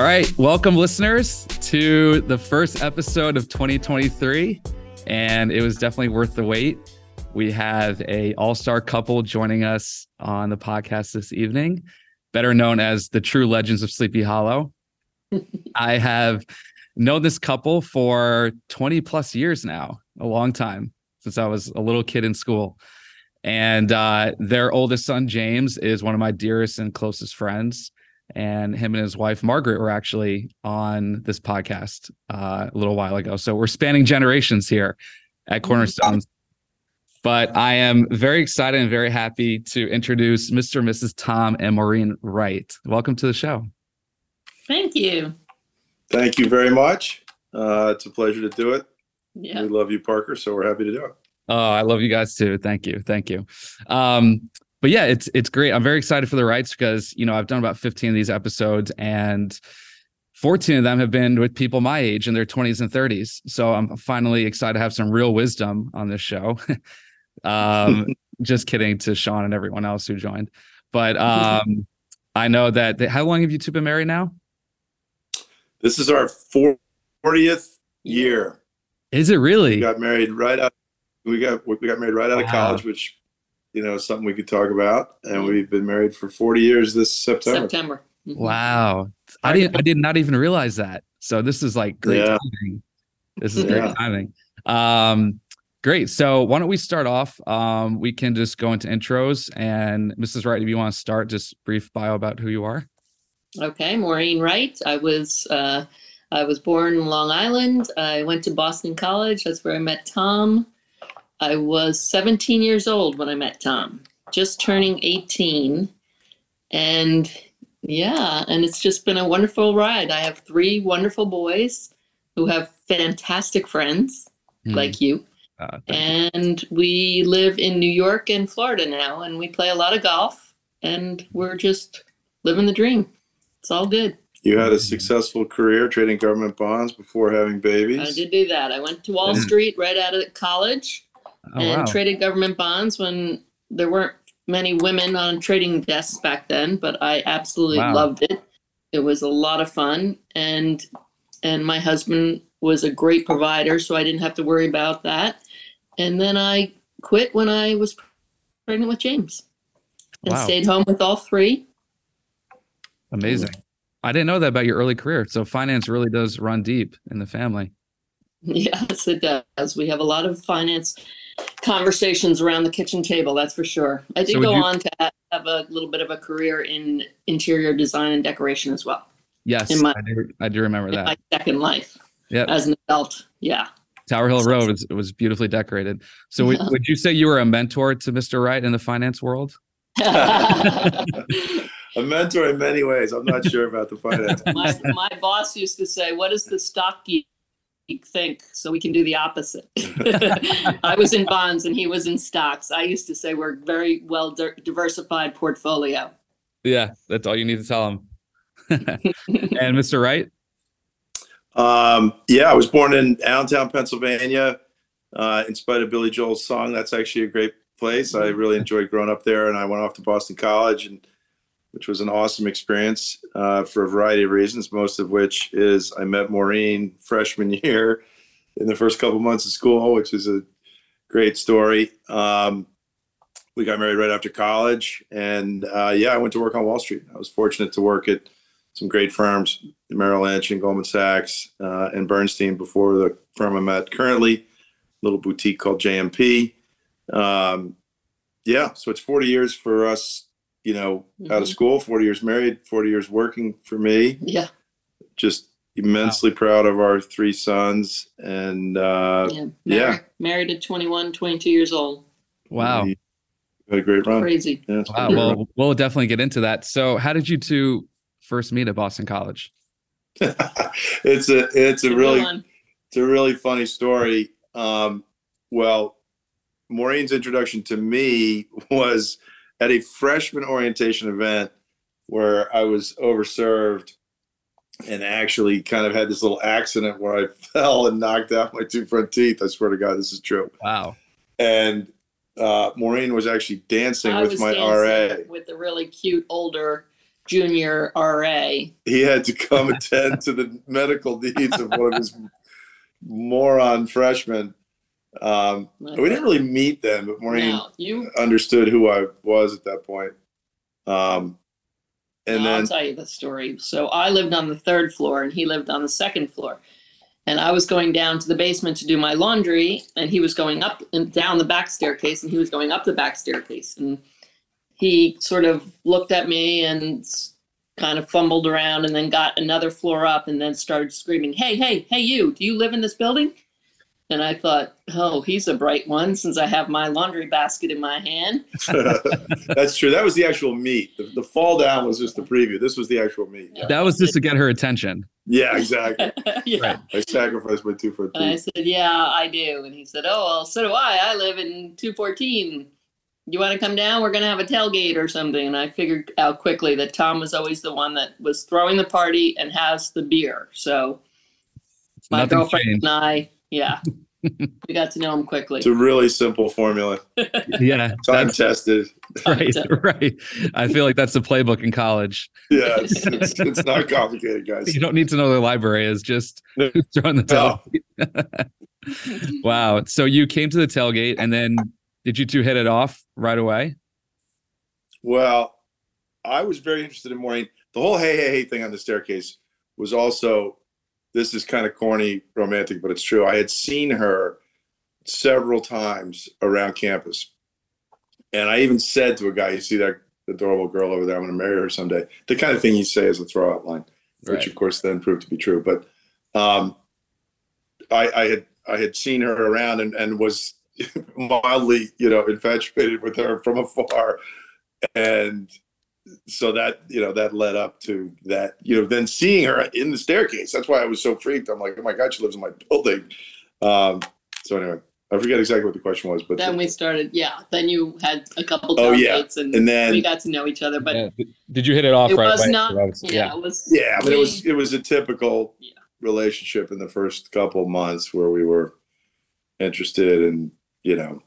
All right, welcome listeners to the first episode of 2023 and it was definitely worth the wait. We have a all-star couple joining us on the podcast this evening, better known as the true legends of Sleepy Hollow. I have known this couple for 20 plus years now, a long time since I was a little kid in school. And uh, their oldest son, James, is one of my dearest and closest friends. And him and his wife, Margaret, were actually on this podcast uh, a little while ago. So we're spanning generations here at Cornerstones. But I am very excited and very happy to introduce Mr. and Mrs. Tom and Maureen Wright. Welcome to the show. Thank you. Thank you very much. Uh, it's a pleasure to do it. Yeah. We love you, Parker, so we're happy to do it. Oh, I love you guys too. Thank you. Thank you. Um, but yeah, it's it's great. I'm very excited for the Wrights because you know I've done about 15 of these episodes and 14 of them have been with people my age in their 20s and 30s. So I'm finally excited to have some real wisdom on this show. um, just kidding to Sean and everyone else who joined. But um, I know that they, how long have you two been married now? This is our 40th year. Is it really? We got married right out. We got we got married right out of college, which you know something we could talk about. And we've been married for 40 years this September. September. Mhm. Wow. I didn't I did not even realize that. So this is like great Yeah. timing. This is great Yeah. timing. Um great. So why don't we start off? Um we can just go into intros and Mrs. Wright, if you want to start, just brief bio about who you are. Okay, Maureen Wright. I was uh, I was born in Long Island. I went to Boston College. That's where I met Tom. I was 17 years old when I met Tom, just turning 18, and yeah, and it's just been a wonderful ride. I have three wonderful boys who have fantastic friends Hmm. like you. Uh, thank you. and we live in New York and Florida now, and we play a lot of golf, and we're just living the dream. It's all good. You had a successful career trading government bonds before having babies. I did do that. I went to Wall Street right out of college oh, and wow. traded government bonds when there weren't many women on trading desks back then, but I absolutely Wow. loved it. It was a lot of fun, and and my husband was a great provider, so I didn't have to worry about that. And then I quit when I was pregnant with James, and Wow. stayed home with all three. Amazing. I didn't know that about your early career. So finance really does run deep in the family. Yes, it does. We have a lot of finance conversations around the kitchen table, that's for sure. I did So go you- on to have a little bit of a career in interior design and decoration as well Yes, In my- I do. I do remember in that. my second life Yep. as an adult. Yeah. Tower Hill Road was, was beautifully decorated. So would, Yeah. would you say you were a mentor to Mr. Wright in the finance world? a mentor in many ways. I'm not sure about the finance. my, my boss used to say, What does the stock geek think? So we can do the opposite. I was in bonds and he was in stocks. I used to say, We're very well di- diversified portfolio. Yeah, that's all you need to tell him. and Mr. Wright? Um, yeah, I was born in Allentown, Pennsylvania. Uh, in spite of Billy Joel's song, that's actually a great place. I really enjoyed growing up there, and I went off to Boston College, and which was an awesome experience uh, for a variety of reasons. Most of which is I met Maureen freshman year in the first couple months of school, which is a great story. Um, we got married right after college, and uh, yeah, I went to work on Wall Street. I was fortunate to work at some great firms, Merrill Lynch and Goldman Sachs uh, and Bernstein before the firm I'm at currently, a little boutique called JMP. Um, yeah, so it's 40 years for us, you know, out of Mhm. school, 40 years married, 40 years working for me. Yeah. Just immensely proud of our three sons. And uh, Yeah. yeah. Married, married at 21, 22 years old. Wow. we had a great run. Crazy. Yeah, it's been a Wow. great Well, we'll definitely get into that. So, how did you two first meet at Boston College? it's a it's a Good really one. it's a really funny story. Um, well, Maureen's introduction to me was at a freshman orientation event where I was overserved and actually kind of had this little accident where I fell and knocked out my two front teeth. I swear to God, this is true. Wow. And uh, Maureen was actually dancing I with was my dancing RA. with a really cute older junior RA. he had to come attend to the medical needs of one of his moron freshmen. Um, we didn't really meet then, but Maureen No, you. understood who I was at that point. Um, and no, I'll tell you the story. So I lived on the third floor, and he lived on the second floor. And I was going down to the basement to do my laundry, and he was going up and down the back staircase, and he was going up the back staircase. And he sort of looked at me and kind of fumbled around, and then got another floor up, and then started screaming, "Hey, hey, hey! You! Do you live in this building?" And I thought, "Oh, he's a bright one, since I have my laundry basket in my hand." that's true. That was the actual meet. The, the fall down was just the preview. This was the actual meet. Yeah, That was just to get her attention. yeah exactly. yeah. Right. I sacrificed my two for And I said, Yeah, I do. And he said, Oh, well, so do I. I live in 214. You want to come down? We're going to have a tailgate or something. And I figured out quickly that Tom was always the one that was throwing the party and has the beer. So my Nothing's girlfriend changed. and I, yeah, we got to know him quickly. It's a really simple formula. Yeah, Time that's tested. right. Right. I feel like that's the playbook in college. Yeah, it's, it's, it's not complicated, guys. You don't need to know their library is just No. throwing the tailgate. wow. So you came to the tailgate and then did you two hit it off right away? Well, I was very interested in Maureen. The whole hey, hey, hey thing on the staircase was also, this is kind of corny, romantic, but it's true. I had seen her several times around campus. And I even said to a guy, you see that adorable girl over there, I'm going to marry her someday. The kind of thing you say as a throwout line, which of course then proved to be true. But um, I, I had I had seen her around and, and was mildly, you know, infatuated with her from afar. And so that, you know, that led up to that, you know, then seeing her in the staircase. That's why I was so freaked. I'm like, oh my God, she lives in my building. Um, so anyway, I forget exactly what the question was, but then we started, yeah. Then you had a couple Oh, yeah. and, and then we got to know each other. But Yeah. Did you hit it off it right was away? not, That was- yeah, it was. yeah, I mean, it was it was a typical Yeah. relationship in the first couple months where we were interested and you know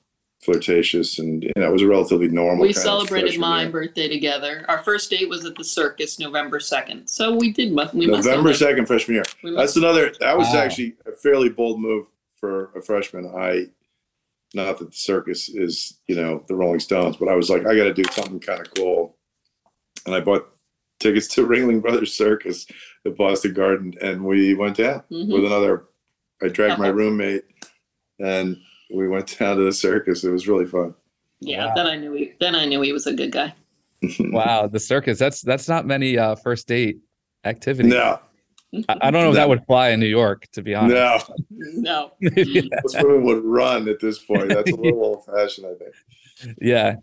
flirtatious and you know it was a relatively normal. we kind celebrated freshman my year. birthday together. Our first date was at the circus, November second. So we did. mu- We November been- second freshman year. we That's another. That was Wow. actually a fairly bold move for a freshman. I, not that the circus is you know the Rolling Stones, but I was like, I got to do something kind of cool, and I bought tickets to Ringling Brothers Circus at Boston Garden, and we went down Mhm. with another. I dragged my Uh-huh. roommate, and we went down to the circus. It was really fun. Yeah. Wow. Then I knew he. Then I knew he was a good guy. Wow, the circus. That's that's not many uh first date activities. no, I, I don't know if that would fly in New York, to be honest. no, No. most women would run at this point. That's a little old fashioned, I think. yeah.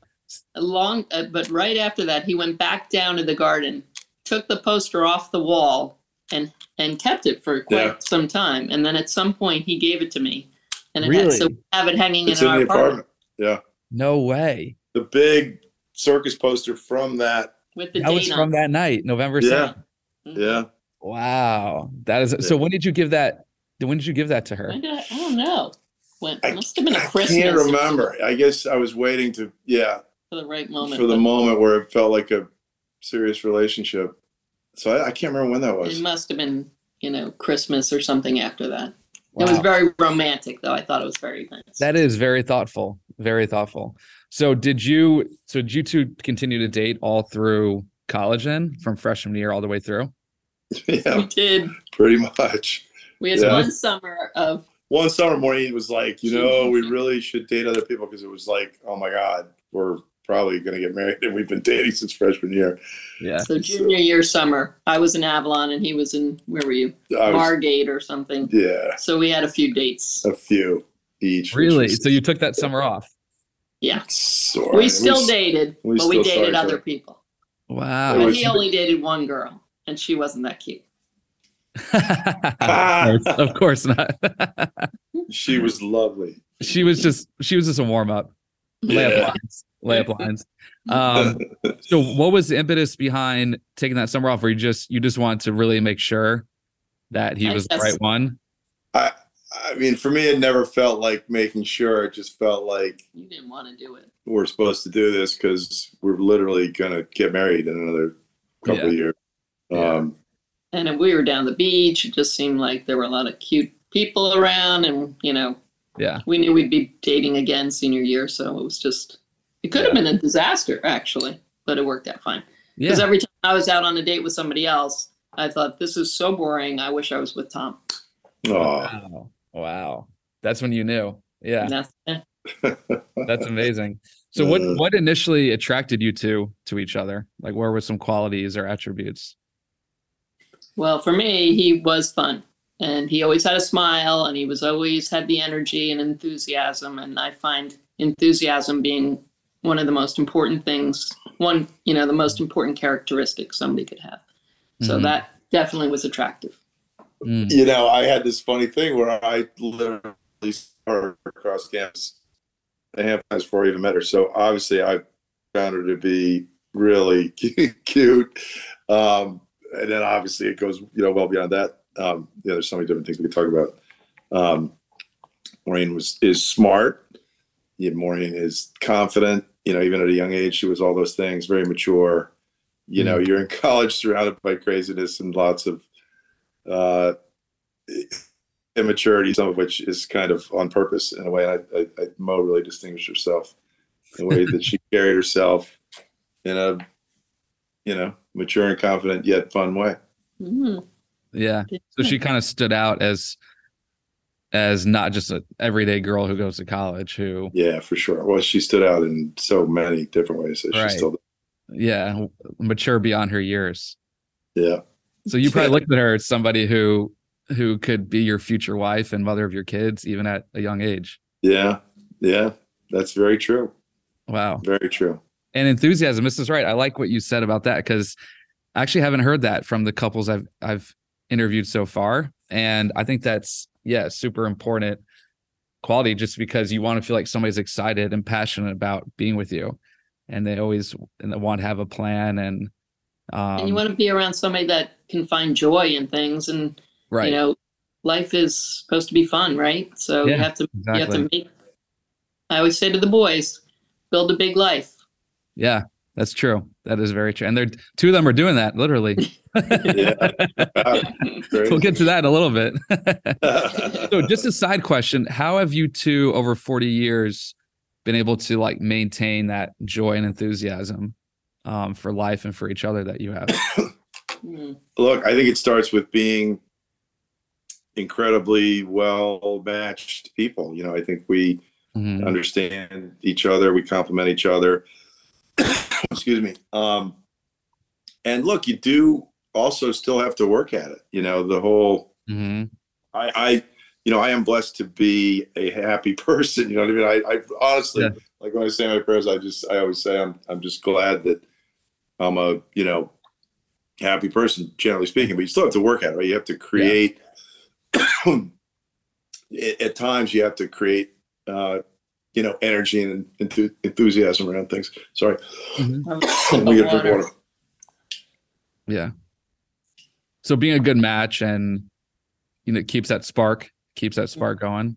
A long, uh, but right after that, he went back down to the garden, took the poster off the wall, and and kept it for quite Yeah. some time. And then at some point, he gave it to me, and it had, so Really? we have it hanging It's in in our the apartment, apartment. No way. The big circus poster from that. with the That was from that night, November Yeah. 2nd. Mhm. Yeah. Wow. That is so when did you give that when did you give that to her? When did I? I don't know. When I- must have been a I Christmas can't remember. I guess I was waiting to, yeah, for the right moment. for the but moment where it felt like a serious relationship. So I, I can't remember when that was. It must have been, you know, Christmas or something after that. It was very romantic, though. I thought it was very nice. That is very thoughtful. Very thoughtful. So did you so did you two continue to date all through college then from freshman year all the way through? Yeah, we did. pretty much. We had Yeah. one summer of One summer morning was like, you know, we really should date other people because it was like, oh my God, we're probably going to get married and we've been dating since freshman year. Yeah. so junior year summer. I was in Avalon and he was in where were you? I was, Margate or something. yeah, So we had a few dates. a few each. Really? was So you took that summer off? Yeah. sore. We still was- dated, we but we still saw dated other other. people. Wow. But he only dated one girl, and she wasn't that cute. of, course, not. She was lovely. she was just she was just a warm up. Yeah. Lines. Layup lines. Um so what was the impetus behind taking that summer off where you just you just want to really make sure that he I was the right one? I I mean, for me, it never felt like making sure. It just felt like You didn't want to do it. we're supposed to do this because we're literally going to get married in another couple Yeah. of years. Yeah. Um, And if we were down the beach, it just seemed like there were a lot of cute people around, and you know, Yeah. we knew we'd be dating again senior year, so it was just it could have been a disaster actually, but it worked out fine. Yeah. Because every time I was out on a date with somebody else, I thought this is so boring. I wish I was with Tom. aw. Wow. Wow. That's when you knew. Yeah. That's eh. That's amazing. So what Uh. what initially attracted you two to each other? Like where were some qualities or attributes? well for me. He was fun, and he always had a smile, and he was always had the energy and enthusiasm. And I find enthusiasm being one of the most important things. One, you know, the most important characteristic somebody could have. So Mhm. that definitely was attractive. Mm. you know, I had this funny thing where I literally saw her across campus a half times before I even met her. So obviously, I found her to be really cute. Um, and then obviously, it goes you know well beyond that. Um, yeah, there's so many different things we could talk about. Um, Maureen was is smart. Yeah, Maureen is confident. You know, even at a young age, she was all those things. Very mature. You know, you're in college, surrounded by craziness and lots of uh, immaturity, some of which is kind of on purpose in a way. I, I, I Mo really distinguished herself in the way that she carried herself in a, you know, mature and confident yet fun way. Mm. Yeah. So she kind of stood out as as not just an everyday girl who goes to college who Yeah, for sure. Well, she stood out in so many different ways. That Right. She still, yeah, mature beyond her years. yeah, So you probably looked at her as somebody who who could be your future wife and mother of your kids even at a young age. yeah, yeah. That's very true. Wow. Very true. And enthusiasm. This is right. I like what you said about that because I actually haven't heard that from the couples I've I've interviewed so far. And I think that's yeah, super important quality just because you want to feel like somebody's excited and passionate about being with you. And they always and they want to have a plan and um and you want to be around somebody that can find joy in things and right. you know life is supposed to be fun right so Yeah, you have to you have to make i always say to the boys build a big life Yeah, that's true. That is very true. And they're two of them are doing that literally. Yeah. we'll get to that in a little bit. so just a side question, how have you two over 40 years been able to like maintain that joy and enthusiasm um, for life and for each other that you have? Look, I think it starts with being incredibly well matched people. You know, I think we Mhm. understand each other, we complement each other. Excuse me. Um, and look, you do also still have to work at it. You know, the whole Mhm. I, I you know, I am blessed to be a happy person. You know what I mean? I, I honestly Yeah. like when I say my prayers, I just I always say I'm I'm just glad that I'm a you know happy person, generally speaking. But you still have to work at it, right? You have to create. at, at times, you have to create, uh, you know, energy and enthu- enthusiasm around things. Sorry, Mhm. Have a sip we get water. water. Yeah. So being a good match and you know keeps that spark, keeps that spark going.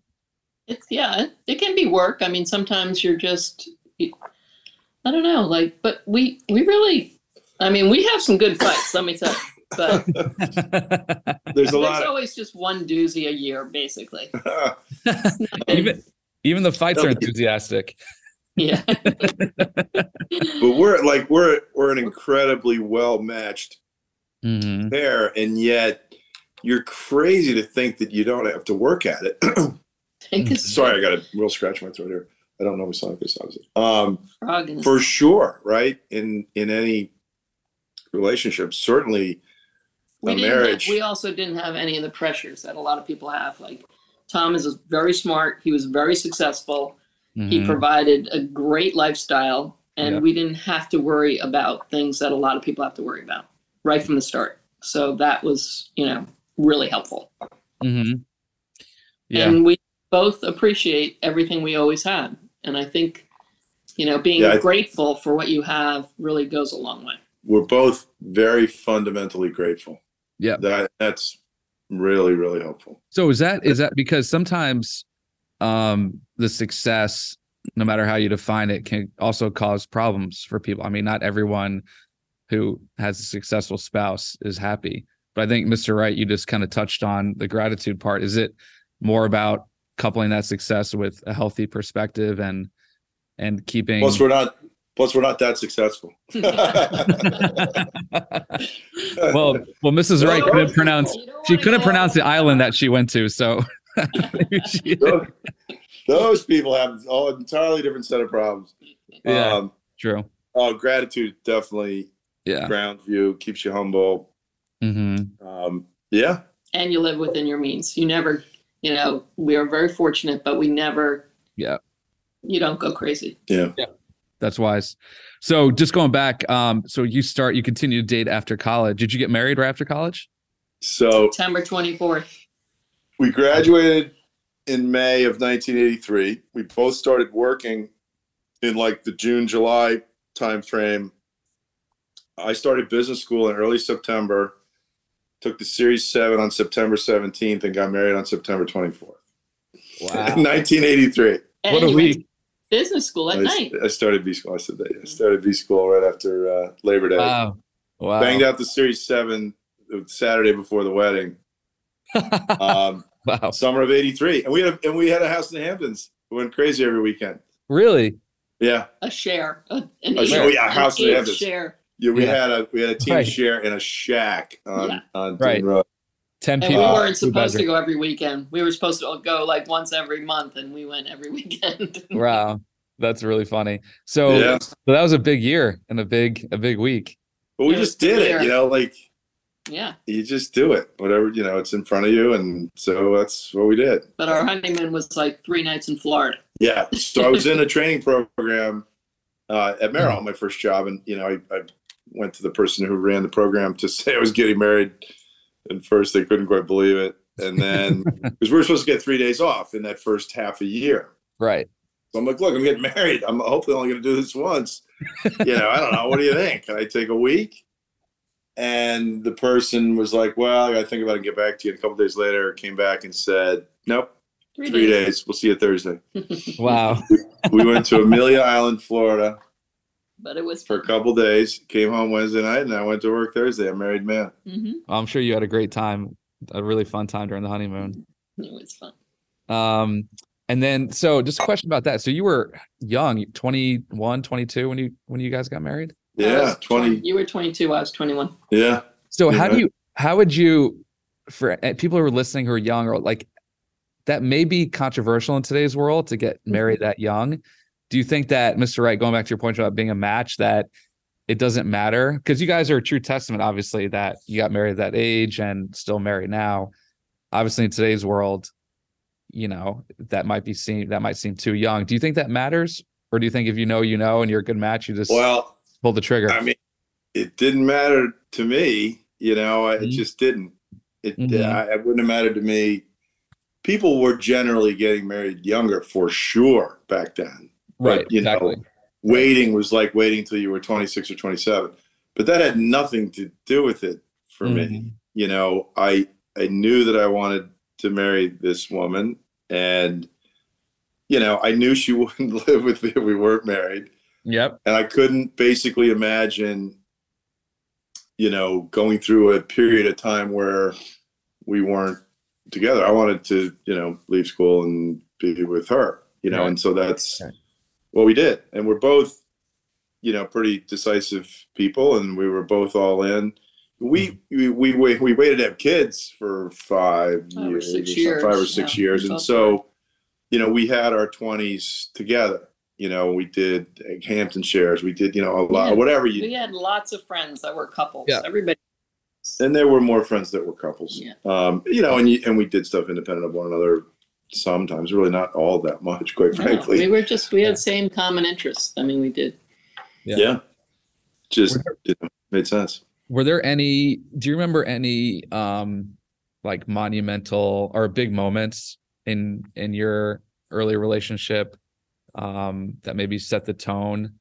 it's yeah it, it can be work i mean sometimes you're just i don't know like but we we really i mean we have some good fights let me tell you but There's a there's lot. always just one doozy a year basically even even the fights are enthusiastic. yeah but we're like we're we're an incredibly well matched Mhm. pair, and yet you're crazy to think that you don't have to work at it. Sorry, I got a real scratch in my throat here. I don't know if like this obviously. Um, frog in for sure, right? In in any relationship, certainly we a didn't have- marriage. we also didn't have any of the pressures that a lot of people have like tom is very smart he was very successful he Mhm. provided a great lifestyle and Yeah. we didn't have to worry about things that a lot of people have to worry about right from the start so that was you know really helpful Mhm. Yeah. and we both appreciate everything we always had and i think you know being Yeah, I- grateful for what you have really goes a long way we're both very fundamentally grateful. Yeah. That that's really really helpful. So is that is that because sometimes um the success, no matter how you define it, can also cause problems for people. I mean, not everyone who has a successful spouse is happy. But I think Mr. Wright, you just kind of touched on the gratitude part. Is it more about coupling that success with a healthy perspective and and keeping Plus, we're not. Plus, we're not that successful. well well Mrs. Wright couldn't pronounce she couldn't go- pronounce the island that she went to, so those, those people have an entirely different set of problems. Yeah. Um, true. oh, gratitude definitely Yeah. grounds you, keeps you humble. hmm Um, yeah, and you live within your means. You never, you know, we are very fortunate, but we never. Yeah. You don't go crazy. yeah. That's wise. So just going back, um, so you start, you continue to date after college. Did you get married right after college? So September twenty fourth. we graduated in May of 1983. We both started working in like the June, July timeframe. I started business school in early September, took the Series 7 on September 17th, and got married on September 24th. 1983. And What a you went week. To business school at I, night. I started B school. I said that. yeah. I started B school right after uh, Labor Day. Wow. Wow. Banged out the Series 7 Saturday before the wedding. Um, wow. summer of 83. And we had a, and we had a house in the Hamptons. We went crazy every weekend. Really? Yeah. A share. A, an A share, oh, yeah, a house in the eighth Hamptons. share. Yeah, we Yeah. had a we had a team Right. share in a shack on Yeah. on Right. Dayton Road. 10 And we weren't two supposed to go every weekend. We were supposed to go like once every month, and we went every weekend. Wow. That's really funny. So, Yeah. so that was a big year and a big, a big week. But we It just did it, you know, like yeah. you just do it. Whatever, you know, it's in front of you and so that's what we did. But our honeymoon was like three nights in Florida. Yeah. So I was in a training program uh, at Merrill, my first job, and you know, I, I went to the person who ran the program to say I was getting married. And first, they couldn't quite believe it, and then because we are supposed to get three days off in that first half a year. Right. So I'm like, look, I'm getting married. I'm hopefully only going to do this once. You know, I don't know. What do you think? Can I take a week? And the person was like, well, I got to think about it and get back to you. And a couple days later, came back and said, nope, Three, three days. days. We'll see you Thursday. Wow. We went to Amelia Island, Florida But it was for a couple days. Came home Wednesday night, and I went to work Thursday. I'm a married man. hmm I'm sure you had a great time, a really fun time during the honeymoon. It was fun. Um, and then, so just a question about that. So you were young, 21, 22 when you, when you guys got married? Yeah, was 20. You were 22. I was 21. Yeah. So how do you how would you for uh, people who are listening who are young or like that may be controversial in today's world to get married that young. Do you think that Mr. Wright, going back to your point about being a match, that it doesn't matter? Because you guys are a true testament, obviously, that you got married at that age and still married now. Obviously, in today's world, you know, that might be seen that might seem too young. Do you think that matters? Or do you think if you know, you know, and you're a good match, you just Well, pull the trigger? I mean, it didn't matter to me. You know, I, it just didn't. It, Mhm. I, it wouldn't have mattered to me. People were generally getting married younger for sure back then. Right, you know, exactly. Waiting was like waiting till you were 26 or 27. But that had nothing to do with it for me. Mhm. You know, I I knew that I wanted to marry this woman and you know, I knew she wouldn't live with me if we weren't married Yep. and I couldn't basically imagine, you know, going through a period of time where we weren't together. I wanted to, you know, leave school and be with her, you know, Right. and so that's Right. What we did. And we're both, you know, pretty decisive people, and we were both all in. We we we, wait, we waited to have kids for five, Five or years, six or so- years, five or six yeah. years, and both so, you know, we had our twenties together you know, we did uh, Hampton shares, we did, you know, a lot, Yeah. whatever you, We had lots of friends that were couples. Yeah. Everybody. and there were more friends that were couples. Yeah. Um, you know, and you, and we did stuff independent of one another sometimes, really not all that much, quite No, frankly. we were just we Yeah. had same common interests. I mean, we did. Yeah. yeah. Just Were you know, made sense. were there any do you remember any um like monumental or big moments in in your early relationship um that maybe set the tone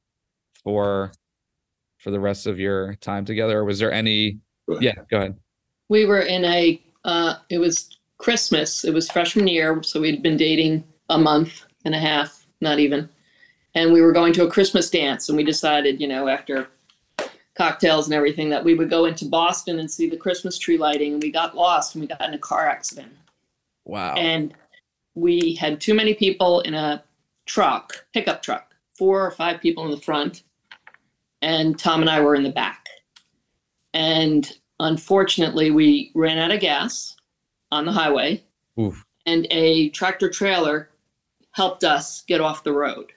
for for the rest of your time together or was there any Go yeah go ahead We were in a. Uh, it was Christmas. It was freshman year, so we'd been dating a month and a half, not even. And we were going to a Christmas dance, and we decided, you know, after cocktails and everything that we would go into Boston and see the Christmas tree lighting. And we got lost and we got in a car accident. Wow. And we had too many people in a truck, pickup truck, four or five people in the front. And Tom and I were in the back. And unfortunately, we ran out of gas on the highway Oof. and a tractor trailer helped us get off the road.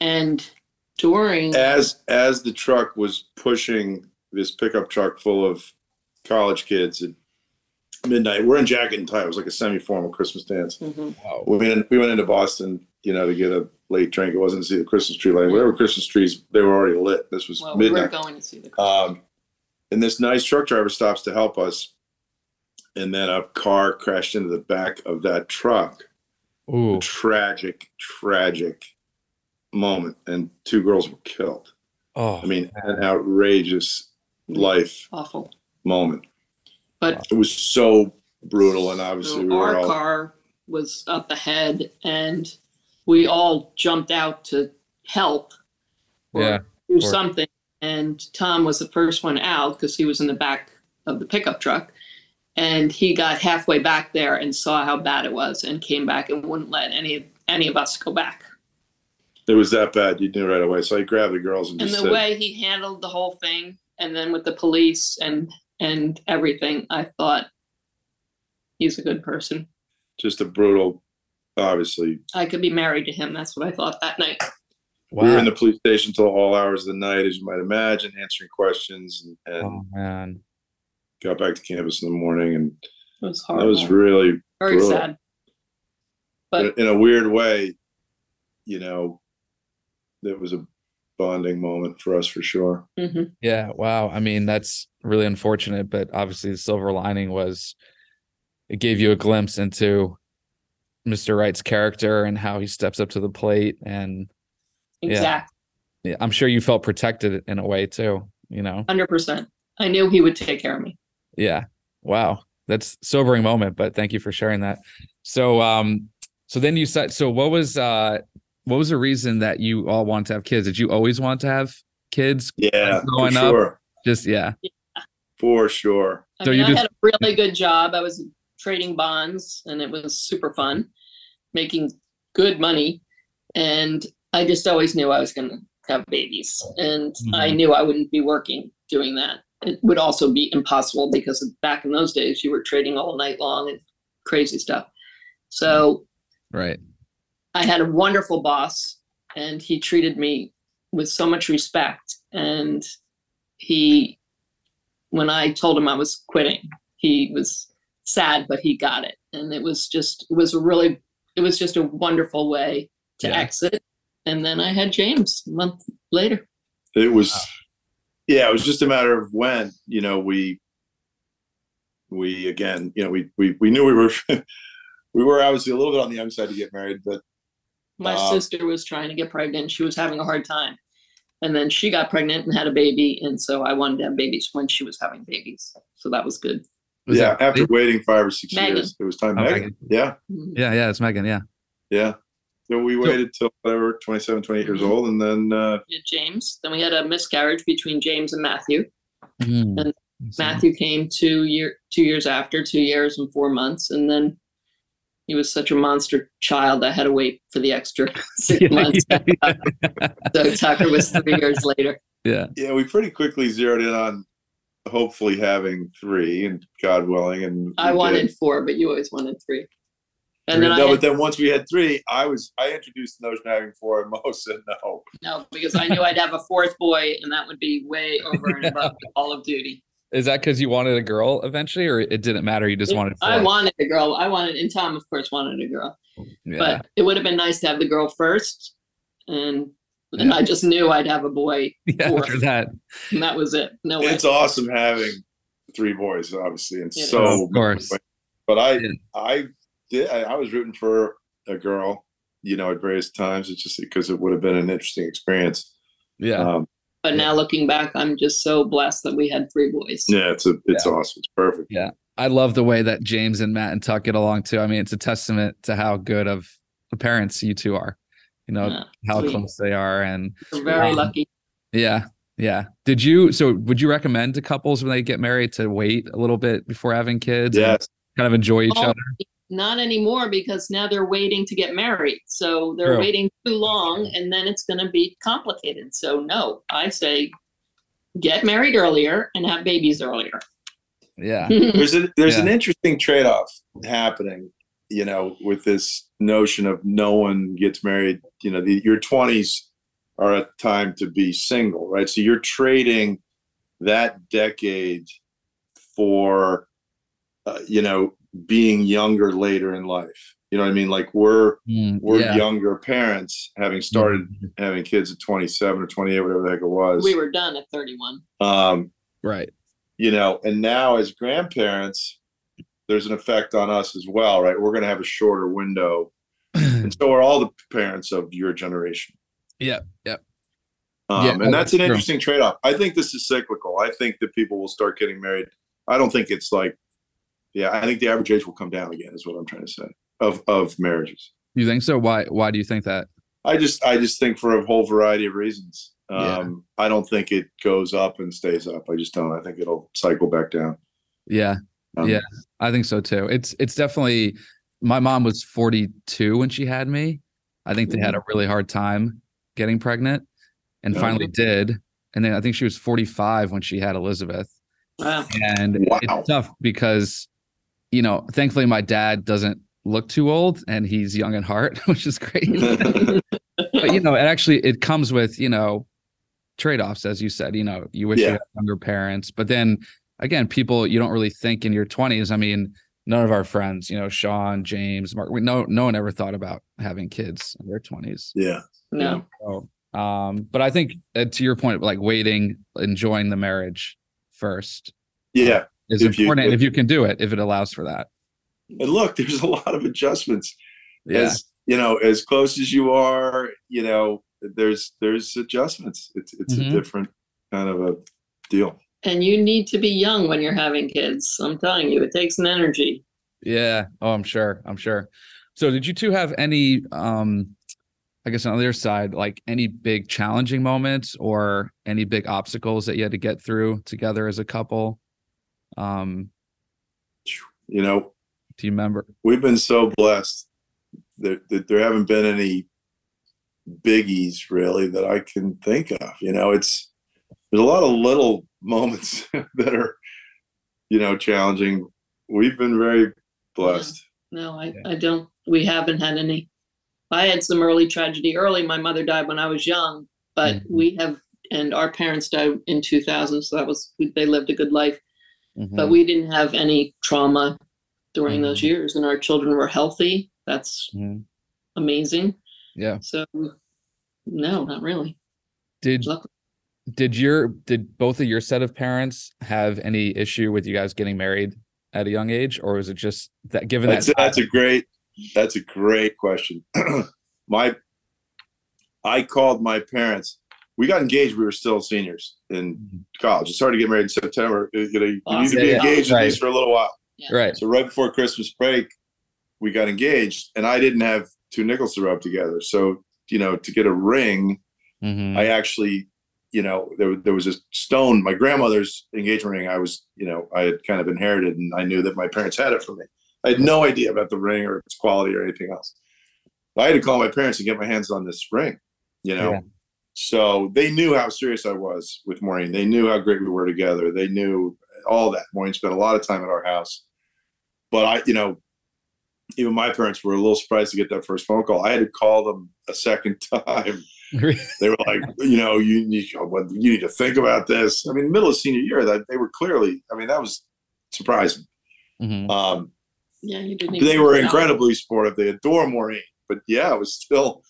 And during As as the truck was pushing this pickup truck full of college kids at midnight, we're in jacket and tie. It was like a semi-formal Christmas dance. Mhm. Wow. We went in, we went into Boston, you know, to get a late drink. It wasn't to see the Christmas tree light. Whatever Christmas trees, they were already lit. This was well, we were midnight. going to see the Um, and this nice truck driver stops to help us, and then a car crashed into the back of that truck. Ooh. Tragic, tragic moment, and two girls were killed. Oh. I mean, an outrageous life awful. moment. But It was so brutal, and obviously we So were our all car was up ahead and we all jumped out to help or Yeah, do course. something. And Tom was the first one out because he was in the back of the pickup truck. And he got halfway back there and saw how bad it was and came back and wouldn't let any any of us go back. it was that bad. You knew right away. So I grabbed the girls and And just the said, way he handled the whole thing and then with the police and and everything, I thought he's a good person. just a brutal. Obviously, I could be married to him. That's what I thought that night. wow. we were in the police station till all hours of the night, as you might imagine, answering questions, and, and oh man. Got back to campus in the morning, and It was that horrible. was really, Very brutal. sad. But in a weird way, you know, it was a bonding moment for us for sure. mhm. Yeah. Wow. I mean, that's really unfortunate, but obviously the silver lining was it gave you a glimpse into Mr. Wright's character and how he steps up to the plate. And Yeah. exactly. yeah, I'm sure you felt protected in a way too, you know? Hundred percent. I knew he would take care of me. Yeah. Wow. That's sobering moment, but thank you for sharing that. So um so then you said so what was uh what was the reason that you all want to have kids? Did you always want to have kids? Yeah, for Growing up. sure, Just yeah. for sure. I So mean, you I just- had a really good job. I was trading bonds and it was super fun, making good money. And I just always knew I was going to have babies. And I Mhm. knew I wouldn't be working doing that. It would also be impossible because back in those days, you were trading all night long and crazy stuff. So Right. I had a wonderful boss and he treated me with so much respect. And he, when I told him I was quitting, he was sad, but he got it. And it was just, it was a really, it was just a wonderful way to Yeah. exit. And then I had James a month later. It was, yeah, it was just a matter of when, you know, we, we again, you know, we we we knew we were, we were obviously a little bit on the young side to get married, but My Uh, sister was trying to get pregnant. She was having a hard time. And then she got pregnant and had a baby. And so I wanted to have babies when she was having babies. So that was good. Was yeah, after waiting five or six Megan. years, it was time. Oh, Megan. Megan. Yeah, Mhm. Yeah, yeah, it's Megan. Yeah. yeah. So we waited till whatever, 27, 28 years Mhm. old, and then uh, We James. Then we had a miscarriage between James and Matthew. Mm. And Matthew came two year two years after, two years and four months, and then he was such a monster child. I had to wait for the extra six Yeah, months. yeah, yeah. So Tucker was three years later. yeah. yeah, we pretty quickly zeroed in on hopefully having three, and God willing, and I wanted did. four, but you always wanted three. And then I no, had, but then once we had three, I was I introduced the notion of having four, and Mo said no. no because I knew I'd have a fourth boy, and that would be way over and above Call of Duty. Is that because you wanted a girl eventually, or it didn't matter? You just wanted. I wanted a girl. I wanted, and Tom, of course, wanted a girl. Yeah. But it would have been nice to have the girl first, and and Yeah. I just knew I'd have a boy, yeah. four. After that, and that was it. No way. It's awesome having three boys, obviously, and It is. so Of course. But I Yeah. I did I, I was rooting for a girl, you know, at various times. It's just because it would have been an interesting experience. yeah. Um, But now looking back, I'm just so blessed that we had three boys. yeah, it's a it's awesome. It's perfect. Yeah. I love the way that James and Matt and Tuck get along too. I mean, it's a testament to how good of the parents you two are. You know Yeah, how sweet. close they are, and We're very Um, lucky. yeah, Yeah. Did you? So, would you recommend to couples when they get married to wait a little bit before having kids? and Yes. Kind of enjoy each Oh, other. Not anymore because now they're waiting to get married. So they're True. waiting too long and then it's going to be complicated. So, no, I say get married earlier and have babies earlier. Yeah. there's a there's an interesting trade-off happening you know with this notion of no one gets married you know the, your 20s are a time to be single right so you're trading that decade for uh, you know being younger later in life you know what i mean like we're Mm, we're yeah. younger parents having started Mhm. having kids at 27 or 28 whatever the heck it was we were done at 31. um Right. you know, and now as grandparents, there's an effect on us as well, right? We're going to have a shorter window, and so are all the parents of your generation. Yep, yep. Um, Yeah, and no, that's an that's true. interesting trade-off. I think this is cyclical. I think that people will start getting married. I don't think it's like, yeah, I think the average age will come down again. Is what I'm trying to say of of marriages. You think so? Why? Why do you think that? I just I just think for a whole variety of reasons. Yeah. Um, I don't think it goes up and stays up. I just don't. I think it'll cycle back down. Yeah. Um, Yeah. I think so too. It's it's definitely my mom was 42 when she had me. I think they had a really hard time getting pregnant and Yeah. finally did. And then I think she was 45 when she had Elizabeth. Wow. Wow. And it's tough because, you know, thankfully my dad doesn't look too old and he's young at heart, which is great. but you know, it actually it comes with, you know, trade-offs, as you said. You know, you wish you had younger parents, but then again, people you don't really think in your 20s. I mean, none of our friends, you know, Sean, James, Mark, we no no one ever thought about having kids in their 20s. yeah. No. So, um, but I think uh, to your point, like waiting, enjoying the marriage first Yeah. Is If you- important if you can do it, if it allows for that. And look, there's a lot of adjustments. Yeah. As you know, as close as you are, you know, there's there's adjustments. It's it's Mhm. a different kind of a deal. And you need to be young when you're having kids. I'm telling you, it takes an energy. Yeah. Oh, I'm sure. I'm sure. So did you two have any um I guess on the other side, like any big challenging moments or any big obstacles that you had to get through together as a couple? Um, You know, do you remember? we've been so blessed that, that there haven't been any biggies really that I can think of. You know, it's there's a lot of little moments that are, you know, challenging. We've been very blessed. No, I, Yeah. I don't. We haven't had any. I had some early tragedy early. My mother died when I was young, but Mhm. we have, and our parents died in 2000. So that was, they lived a good life, but Mhm. we didn't have any trauma during those Mhm. years, and our children were healthy. That's Mhm. amazing. Yeah. So, no, not really. Did Luckily. did your did both of your set of parents have any issue with you guys getting married at a young age, or was it just that given That's, that that's a great that's a great question. my I called my parents. We got engaged. We were still seniors in Mhm. college. It's hard to get married in September. You know, you need to Awesome. be Yeah, engaged right. at least for a little while. right? So right before Christmas break, we got engaged, and I didn't have two nickels to rub together. So you know, to get a ring, Mhm. I actually, you know, there there was a stone. My grandmother's engagement ring. I was, you know, I had kind of inherited, and I knew that my parents had it for me. I had no idea about the ring or its quality or anything else. I had to call my parents and get my hands on this ring, you know. Yeah. So they knew how serious I was with Maureen. They knew how great we were together. They knew all that. Maureen spent a lot of time at our house. But I, you know, even my parents were a little surprised to get that first phone call. I had to call them a second time. They were like, you know, you need you need to think about this. I mean, middle of senior year, that they were clearly. I mean, that was surprising. Mhm. Um, Yeah, you didn't. they were know. incredibly supportive. They adore Maureen, but yeah, it was still.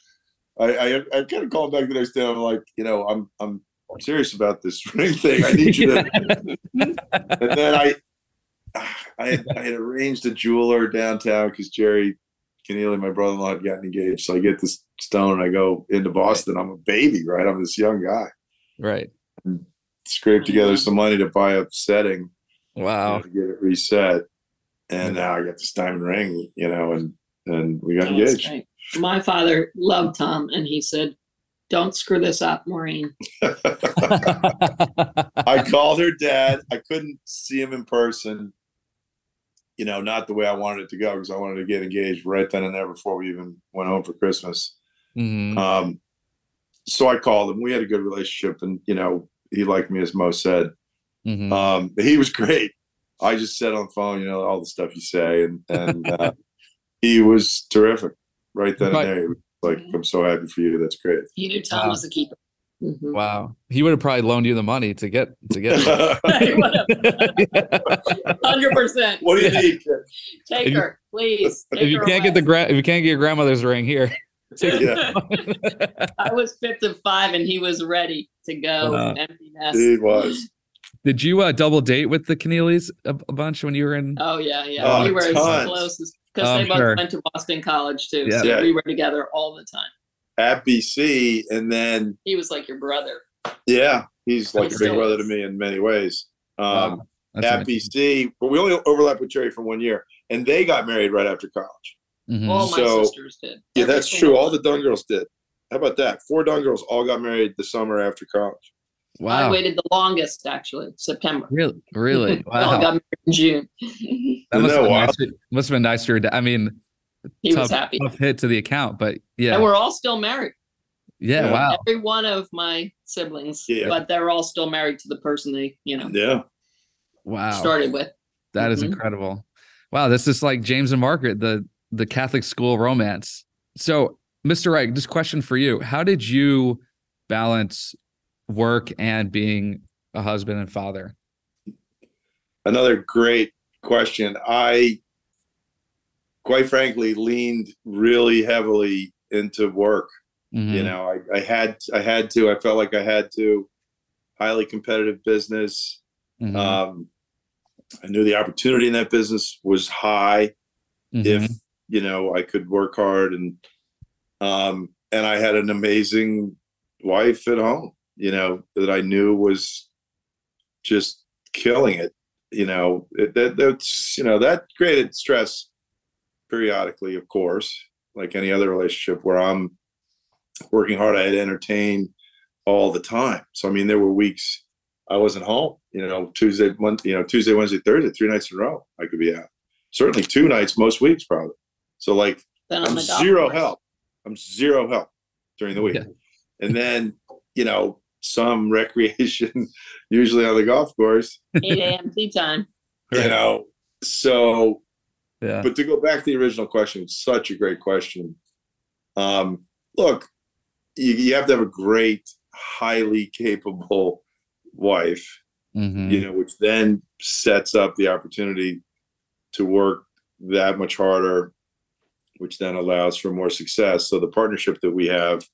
I I, I kind of called back the next day. I'm like, you know, I'm I'm serious about this ring thing. I need you to. and then I, I had, I had arranged a jeweler downtown because Jerry Keneally, my brother-in-law, had gotten engaged. So I get this stone and I go into Boston. I'm a baby, right? I'm this young guy. right. Scrape together some money to buy a setting you know, Wow. to get it reset, and now I got this diamond ring, you know, and and we got Oh, engaged. Great. My father loved Tom, and he said, Don't screw this up, Maureen. I called her dad. I couldn't see him in person. You know, not the way I wanted it to go because I wanted to get engaged right then and there before we even went home for Christmas. Mhm. Um, so I called him. We had a good relationship, and you know, he liked me as Mo said. Mhm. Um, he was great. I just said on the phone, you know, all the stuff you say, and and uh, he was terrific right then Right. and there. Like, I'm so happy for you. That's great. He knew Tom Wow. was a keeper. Mhm. Wow. He would have probably loaned you the money to get to get. Hundred percent. what do you need? Take If you- her, please. if you her can't get the away. gra- if you can't get your grandmother's ring here. Yeah. I was fifth of five, and he was ready to go. Wow. Empty nest. He was. Did you uh, double date with the Keneally's a, a bunch when you were in? Oh yeah, yeah. Oh, we were as close as because they both sure. went to Boston College too. Yeah. So Yeah. we were together all the time. At BC, and then He was like your brother. yeah, he's like He a big brother is. to me in many ways. Um, Wow. At amazing. BC, but we only overlapped with Jerry for one year, and they got married right after college. Mhm. All my So- sisters did. Yeah, Every that's true. All the Dunn girls did. How about that? Four Dunn girls all got married the summer after college. I waited the longest actually, September. Really? Really? We all Wow. got married in June. That Isn't must have, that been nice, must have been nice for your dad. I mean, he tough, was happy. tough hit to the account, but yeah. And we're all still married. Yeah. Yeah. Wow. Every one of my siblings, Yeah. but they're all still married to the person they, you know, Yeah. Wow. started with. That is Mhm. incredible. Wow, this is like James and Margaret, the the Catholic school romance. So, Mr. Wright, this question for you: How did you balance work and being a husband and father? Another great question. I, quite frankly, leaned really heavily into work. Mhm. You know, I, I had I had to. I felt like I had to. Highly competitive business. Mhm. Um, I knew the opportunity in that business was high. Mhm. if you know I could work hard and um and I had an amazing wife at home, you know, that I knew was just killing it. You know, it, that that's you know that created stress periodically, of course, like any other relationship where I'm working hard. I had to entertain all the time. So I mean, there were weeks I wasn't home. You know, Tuesday, Monday, you know, Tuesday, Wednesday, Thursday, three nights in a row, I could be out certainly two nights most weeks probably so like Then i'm the golf zero help i'm zero help during the week Yeah. and then you know some recreation usually on the golf course 8 a.m. tee time. you know so Yeah. but to go back to the original question it's such a great question um look you, you have to have a great highly capable wife Mhm. you know, which then sets up the opportunity to work that much harder, which then allows for more success. So the partnership that we have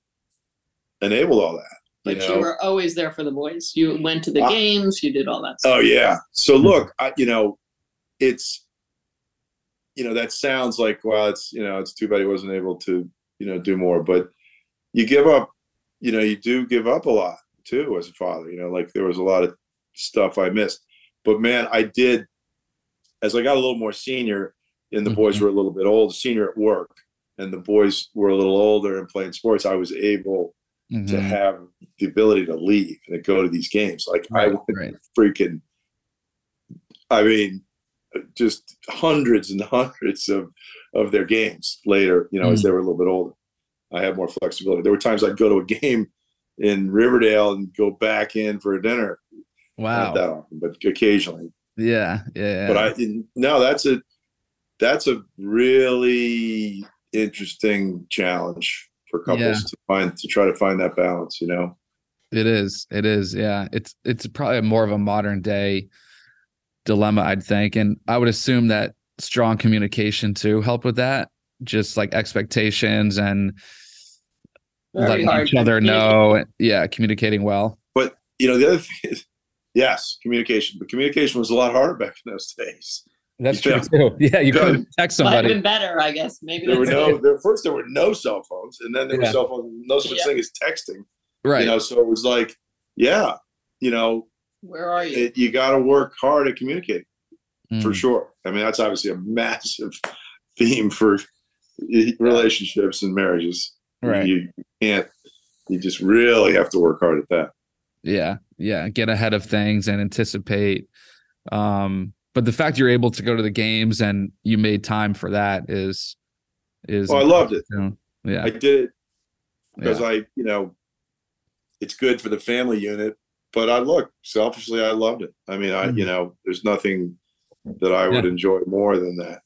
enabled all that. But You you, were always there for the boys. You went to the Uh, games. You did all that. Stuff. Oh yeah. So look, I, you know, it's you know that sounds like well, it's you know, it's too bad he wasn't able to you know do more, but you give up. You know, you do give up a lot too as a father. You know, like there was a lot of stuff I missed, but man, I did. As I got a little more senior, and the boys Mhm. were a little bit old, senior at work, and the boys were a little older and playing sports. I was able to Mhm. have the ability to leave and to go to these games. Like I went right. freaking I mean just hundreds and hundreds of of their games later, you know, as Mm. they were a little bit older. I had more flexibility. There were times I'd go to a game in Riverdale and go back in for a dinner. Not that often, but occasionally. Yeah. Yeah. But I no, that's a that's a really interesting challenge for couples Yeah. to find to try to find that balance, you know. It is. It is. Yeah. It's it's probably more of a modern day dilemma, I'd think. And I would assume that strong communication to help with that. Just like expectations and Very letting each other communicate. know. Yeah, communicating well. But you know, the other thing is, yes, communication. But communication was a lot harder back in those days. That's Yeah. true too. Yeah, you Good. couldn't text Might have somebody. been better, I guess. Maybe There were no it. there, first there were no cell phones, and then there were cell phones, no such Yeah. thing as texting. Right. You know, so it was like, yeah, you know, Where are you? it, you got to work hard at communicating for Mm. sure. I mean, that's obviously a massive theme for relationships and marriages. Right. You can't you just really have to work hard at that. Yeah, yeah, get ahead of things and anticipate. Um, but the fact you're able to go to the games and you made time for that is is. oh, I loved it. Yeah, I did it because yeah. I, you know, it's good for the family unit. But I look selfishly, I loved it. I mean, I, mm-hmm. you know, there's nothing that I would yeah. enjoy more than that.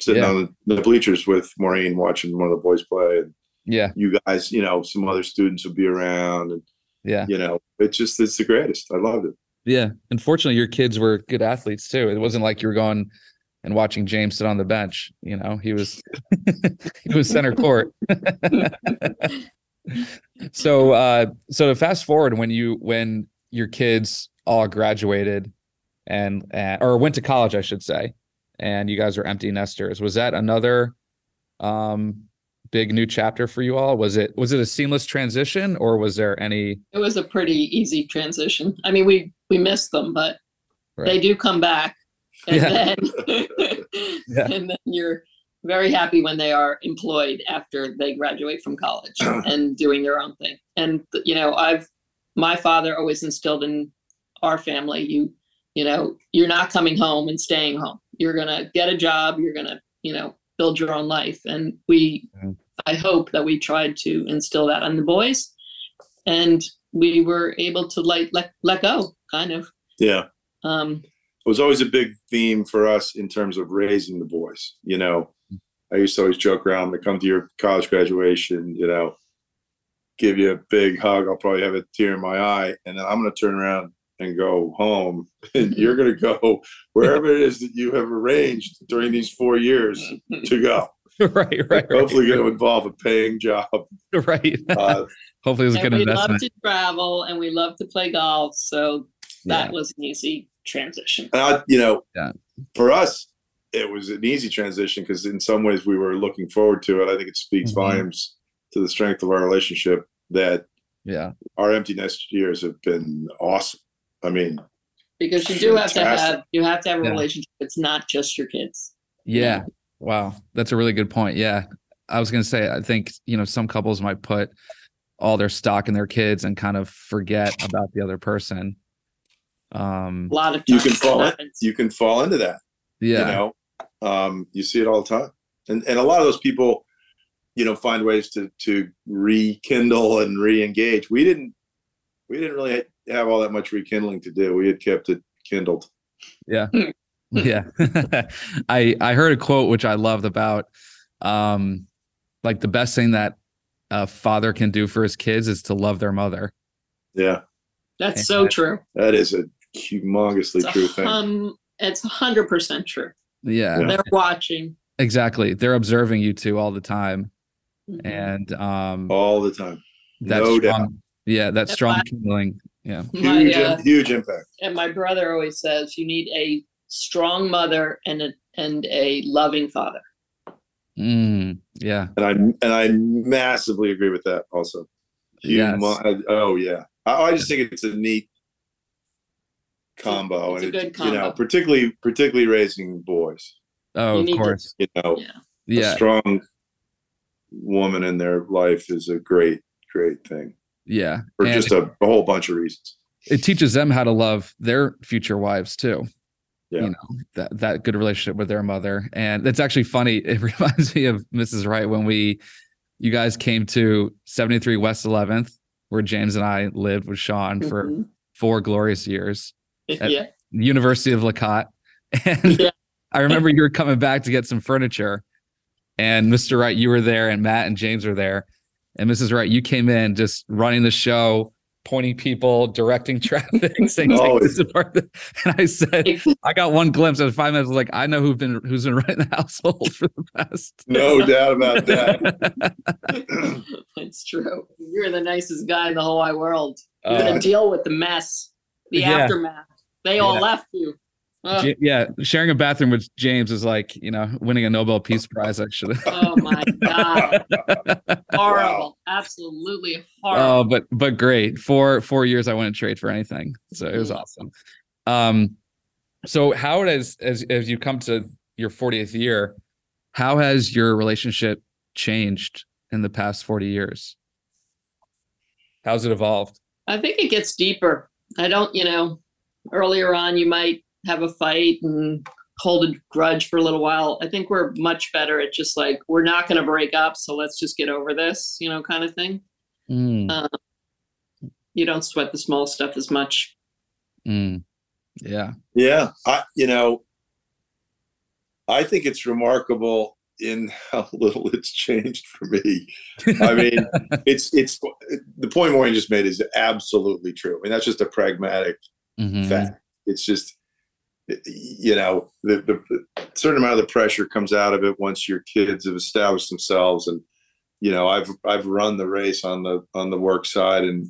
Sitting yeah. on the, the bleachers with Maureen, watching one of the boys play, and yeah, you guys, you know, some other students would be around, and yeah, you know, it's just it's the greatest. I loved it. Yeah, unfortunately, your kids were good athletes too. It wasn't like you were going and watching James sit on the bench. You know, he was he was center court. so uh so to fast forward when you when your kids all graduated and, and or went to college, I should say, and you guys are empty nesters. Was that another um big new chapter for you all? Was it was it a seamless transition or was there any It was a pretty easy transition. I mean, we we missed them, but right. they do come back. And yeah. then yeah. and then you're very happy when they are employed after they graduate from college and doing their own thing. And you know, I've my father always instilled in our family, you you know, you're not coming home and staying home. You're gonna get a job. You're gonna you know build your own life. And we, mm-hmm. I hope that we tried to instill that on the boys, and we were able to like let let go, kind of. Yeah. Um, it was always a big theme for us in terms of raising the boys. You know, I used to always joke around to come to your college graduation, you know, give you a big hug. I'll probably have a tear in my eye, and then I'm going to turn around and go home, and you're going to go wherever it is that you have arranged during these four years to go. right, right. Hopefully, right. going to involve a paying job. Right. Uh, Hopefully, it's gonna be a good we investment. love to travel and we love to play golf, so that yeah. was an easy transition. And I, you know, yeah. for us, it was an easy transition because in some ways we were looking forward to it. I think it speaks mm-hmm. volumes to the strength of our relationship that yeah our empty nest years have been awesome. I mean, because you do fantastic. have to have you have to have a yeah. relationship. It's not just your kids. Yeah. Wow, that's a really good point. Yeah, I was gonna say I think you know some couples might put all their stock in their kids and kind of forget about the other person. Um, a lot of you can fall you can fall into that. Yeah, you know, um, you see it all the time, and and a lot of those people, you know, find ways to to rekindle and re-engage. We didn't we didn't really have all that much rekindling to do. We had kept it kindled. Yeah. yeah. I I heard a quote which I loved about um like the best thing that a father can do for his kids is to love their mother. Yeah. That's and so true. That is a humongously it's true a, thing. Um it's 100% true. Yeah. They're watching. Exactly. They're observing you two all the time. Mm-hmm. And um all the time. That's no strong, doubt. Yeah, that strong kindling. Yeah. Huge, uh, huge impact. And my brother always says you need a strong mother and a and a loving father. Mm, yeah. And I and I massively agree with that also. Yes. oh yeah. I, I just think it's a neat combo it's and a good combo. you know particularly particularly raising boys oh you of course to, you know yeah. yeah. strong woman in their life is a great great thing yeah for and just a, a, whole bunch of reasons it teaches them how to love their future wives too yeah. you know that that good relationship with their mother and it's actually funny it reminds me of mrs wright when we you guys came to 73 west 11th where james and i lived with sean mm-hmm. for four glorious years at yeah. University of Lacotte. And yeah. I remember you were coming back to get some furniture. And Mr. Wright, you were there, and Matt and James were there. And Mrs. Wright, you came in just running the show, pointing people, directing traffic, saying, Always. and I said, I got one glimpse of five minutes. like, I know who's been who's been running the household for the past. No doubt about that. it's true. You're the nicest guy in the whole wide world. You're uh, gonna deal with the mess, the yeah. aftermath. They all yeah. left you. Uh, yeah, sharing a bathroom with James is like you know winning a Nobel Peace Prize. Actually. oh my god, horrible! Absolutely horrible. Oh, but but great. Four four years I wouldn't trade for anything. So it was mm. awesome. Um, so how has as as you come to your 40th year, how has your relationship changed in the past 40 years? How's it evolved? I think it gets deeper. I don't, you know, earlier on you might have a fight and hold a grudge for a little while. I think we're much better at just like we're not going to break up, so let's just get over this, you know, kind of thing. Mm, Uh, You don't sweat the small stuff as much. mm. Yeah. Yeah, I you know, I think it's remarkable in how little it's changed for me. I mean, it's it's the point Maureen just made is absolutely true. I mean, that's just a pragmatic Mhm. fact. It's just you know the, the certain amount of the pressure comes out of it once your kids have established themselves and you know I've I've run the race on the on the work side and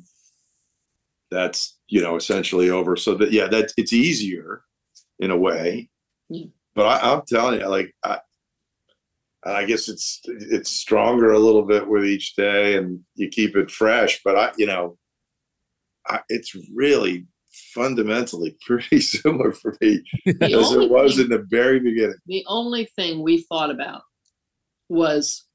that's you know essentially over so that yeah that it's easier in a way Yeah. but I, I'm telling you like I I guess it's it's stronger a little bit with each day and you keep it fresh but I you know I, it's really fundamentally pretty similar for me The as it was thing- in the very beginning. the only thing we thought about was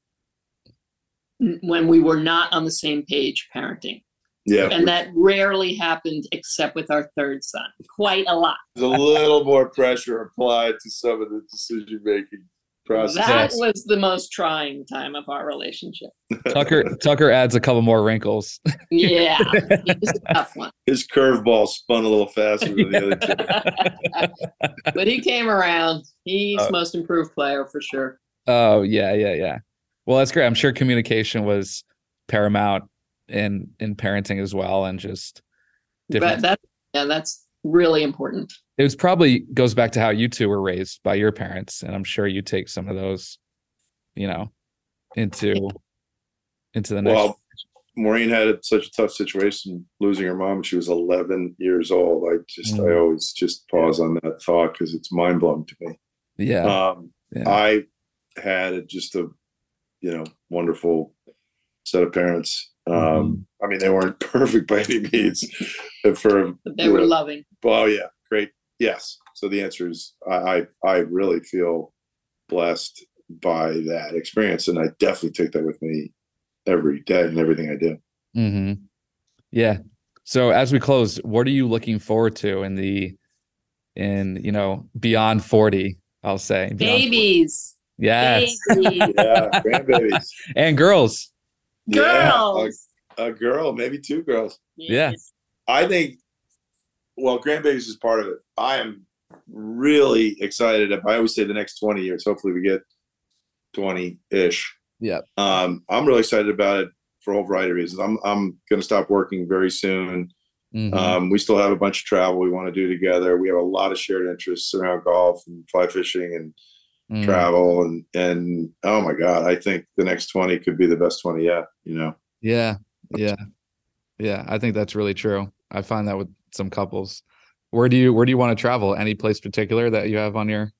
when we were not on the same page parenting. Yeah, And that rarely happened except with our third son. Quite a lot. there's a little more pressure applied to some of the decision making process. That was the most trying time of our relationship. Tucker Tucker adds a couple more wrinkles. Yeah, a tough one. His curveball spun a little faster than the other two. But he came around. He's Uh, most improved player for sure. Oh yeah, yeah, yeah. Well, that's great. I'm sure communication was paramount in in parenting as well, and just But different. that yeah, that's really important. It was probably goes back to how you two were raised by your parents, and I'm sure you take some of those, you know, into into the next. Well, Maureen had such a tough situation losing her mom. She was 11 years old. I just, I Mm. always just pause on that thought because it's mind blowing to me. yeah, Um, yeah. I had just a, you know, wonderful set of parents. Um, Mm-hmm. I mean, they weren't perfect by any means. but for But they were Yeah. loving. well, yeah, great, yes. So the answer is, I, I, I really feel blessed by that experience, and I definitely take that with me every day and everything I do. Mm-hmm. Yeah. So as we close, what are you looking forward to in the in you know beyond 40, I'll say. beyond 40. Babies. Yes. Babies. Yeah, grandbabies. And girls. Yeah, Girls. a, a girl, maybe two girls. Yeah. I think, well, grandbabies is part of it. I am really excited. I always say the next 20 years, hopefully we get 20 ish. Yeah. Um, I'm really excited about it for a whole variety of reasons. I'm, I'm going to stop working very soon. Mhm. Um, we still have a bunch of travel we want to do together. We have a lot of shared interests around golf and fly fishing and Mm. travel. And, and oh my God, I think the next 20 could be the best 20 yet, you know? Yeah. Yeah. Yeah. I think that's really true. I find that with some couples. Where do you where do you want to travel? Any place particular that you have on your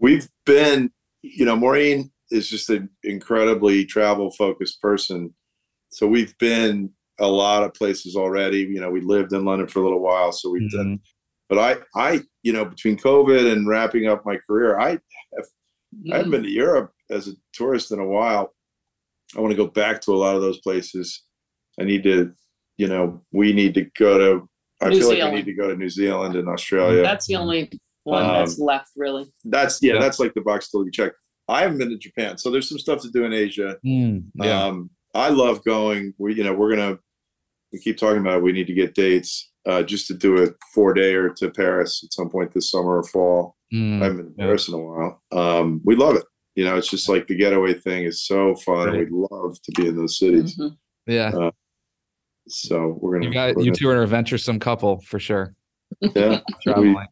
we've been you know maureen is just an incredibly travel focused person so we've been a lot of places already you know we lived in london for a little while so we've done Mhm. but i i you know between covid and wrapping up my career i have i haven't been to europe as a tourist in a while i want to go back to a lot of those places i need to you know we need to go to i New feel like Zealand. we need to go to new zealand and australia That's the only one that's left, really. that's yeah, Yeah. that's like the box still you check. I haven't been to Japan, so there's some stuff to do in Asia. Mm, yeah. Um, I love going. We you know we're gonna we keep talking about it. we need to get dates uh, just to do a four day or to Paris at some point this summer or fall. Mm, I haven't been to yeah. Paris in a while. Um, we love it. You know, it's just like the getaway thing is so fun. Right. We love to be in those cities. Mhm. yeah. So we're gonna You got we're you gonna- two are an adventuresome couple for sure. yeah. Traveling.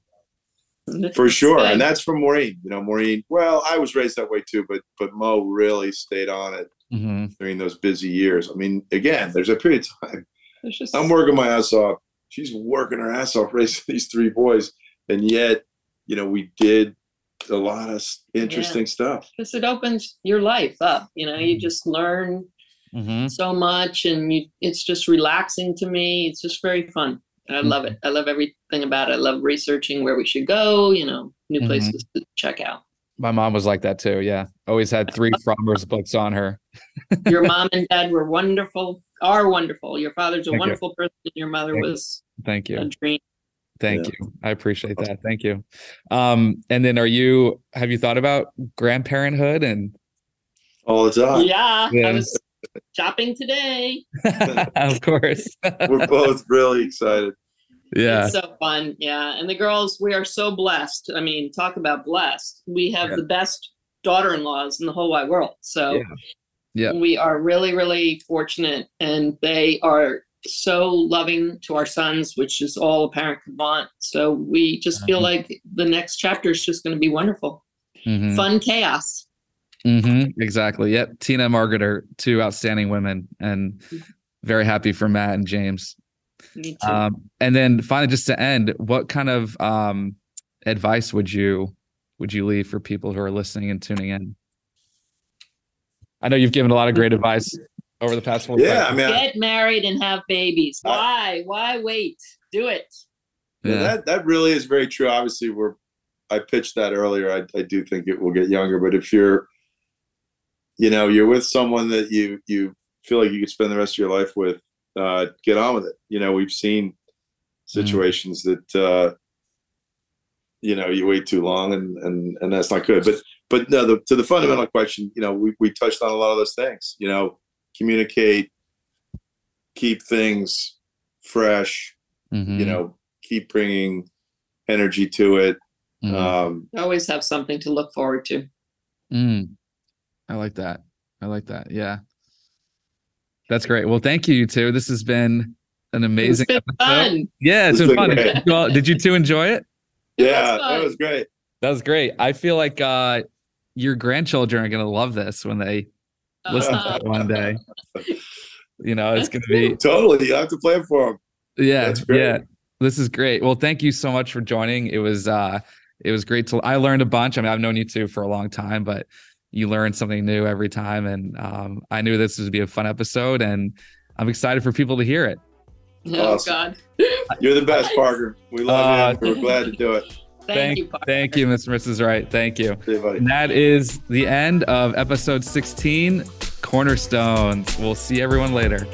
for sure and that's from maureen you know maureen well i was raised that way too but but mo really stayed on it hmm during those busy years i mean again there's a period of time just i'm working my ass off she's working her ass off raising these three boys and yet you know we did a lot of s- interesting stuff because it opens your life up. You know, you Mm-hmm. just learn hmm so much, and you, it's just relaxing to me. It's just very fun. I love Mm-hmm. it. I love everything about it. I love researching where we should go. You know, new Mhm. places to check out. My mom was like that too. Yeah. Always had three Frommer's books on her. Your mom and dad were wonderful. are wonderful. Your father's a Thank you. wonderful person. and Your mother Thank you. was Thank a you. dream. Thank Yeah. you. I appreciate that. Thank you. Um, and then are you have you thought about grandparenthood and all the time. Yeah, Yeah. I was shopping today. of course. We're both really excited. yeah. It's so fun. Yeah. And the girls, we are so blessed. I mean, talk about blessed. We have Yeah. the best daughter in laws in the whole wide world. So Yeah. Yeah. we are really, really fortunate. And they are so loving to our sons, which is all a parent could want. So we just feel Mhm. like the next chapter is just going to be wonderful. Mhm. Fun chaos. Mm-hmm. Exactly. Yep. Tina and Margaret are two outstanding women and very happy for Matt and James. Me too. Um, and then finally, just to end, what kind of um, advice would you would you leave for people who are listening and tuning in? I know you've given a lot of great advice over the past four. Yeah, I mean, I- Get married and have babies. I- Why? Why wait? Do it. Yeah, yeah. that that really is very true. Obviously, we're I pitched that earlier. I, I do think it will get younger, but if you're, you know, you're with someone that you you feel like you could spend the rest of your life with, uh, get on with it. You know, we've seen situations that uh, you know you wait too long, and and and that's not good. But but no, the, to the fundamental question, you know, we we touched on a lot of those things. You know, communicate, keep things fresh Mhm. you know keep bringing energy to it Mhm. um Always have something to look forward to. Mm. I like that. I like that. Yeah. That's great. Well, thank you, you two. This has been an amazing it's been episode. fun. Yeah, it's It's been been fun. great. Did you, all- did you two enjoy it? It was yeah that was great That was great. I feel like uh your grandchildren are gonna love this when they listen to Uh-huh. it one day. You know, it's gonna be totally you have to plan for them yeah, That's great. yeah. This is great. Well, thank you so much for joining. It was uh it was great to I learned a bunch. I mean, I've known you two for a long time, but you learn something new every time. And um I knew this would be a fun episode and I'm excited for people to hear it. Oh Awesome. God. you're the best parker we love Uh, you we're glad to do it Thank, Thank- you. Parker. Thank you, Mr. and Mrs. Wright. Thank you. See you, buddy. And that is the end of episode 16 Cornerstones. We'll see everyone later.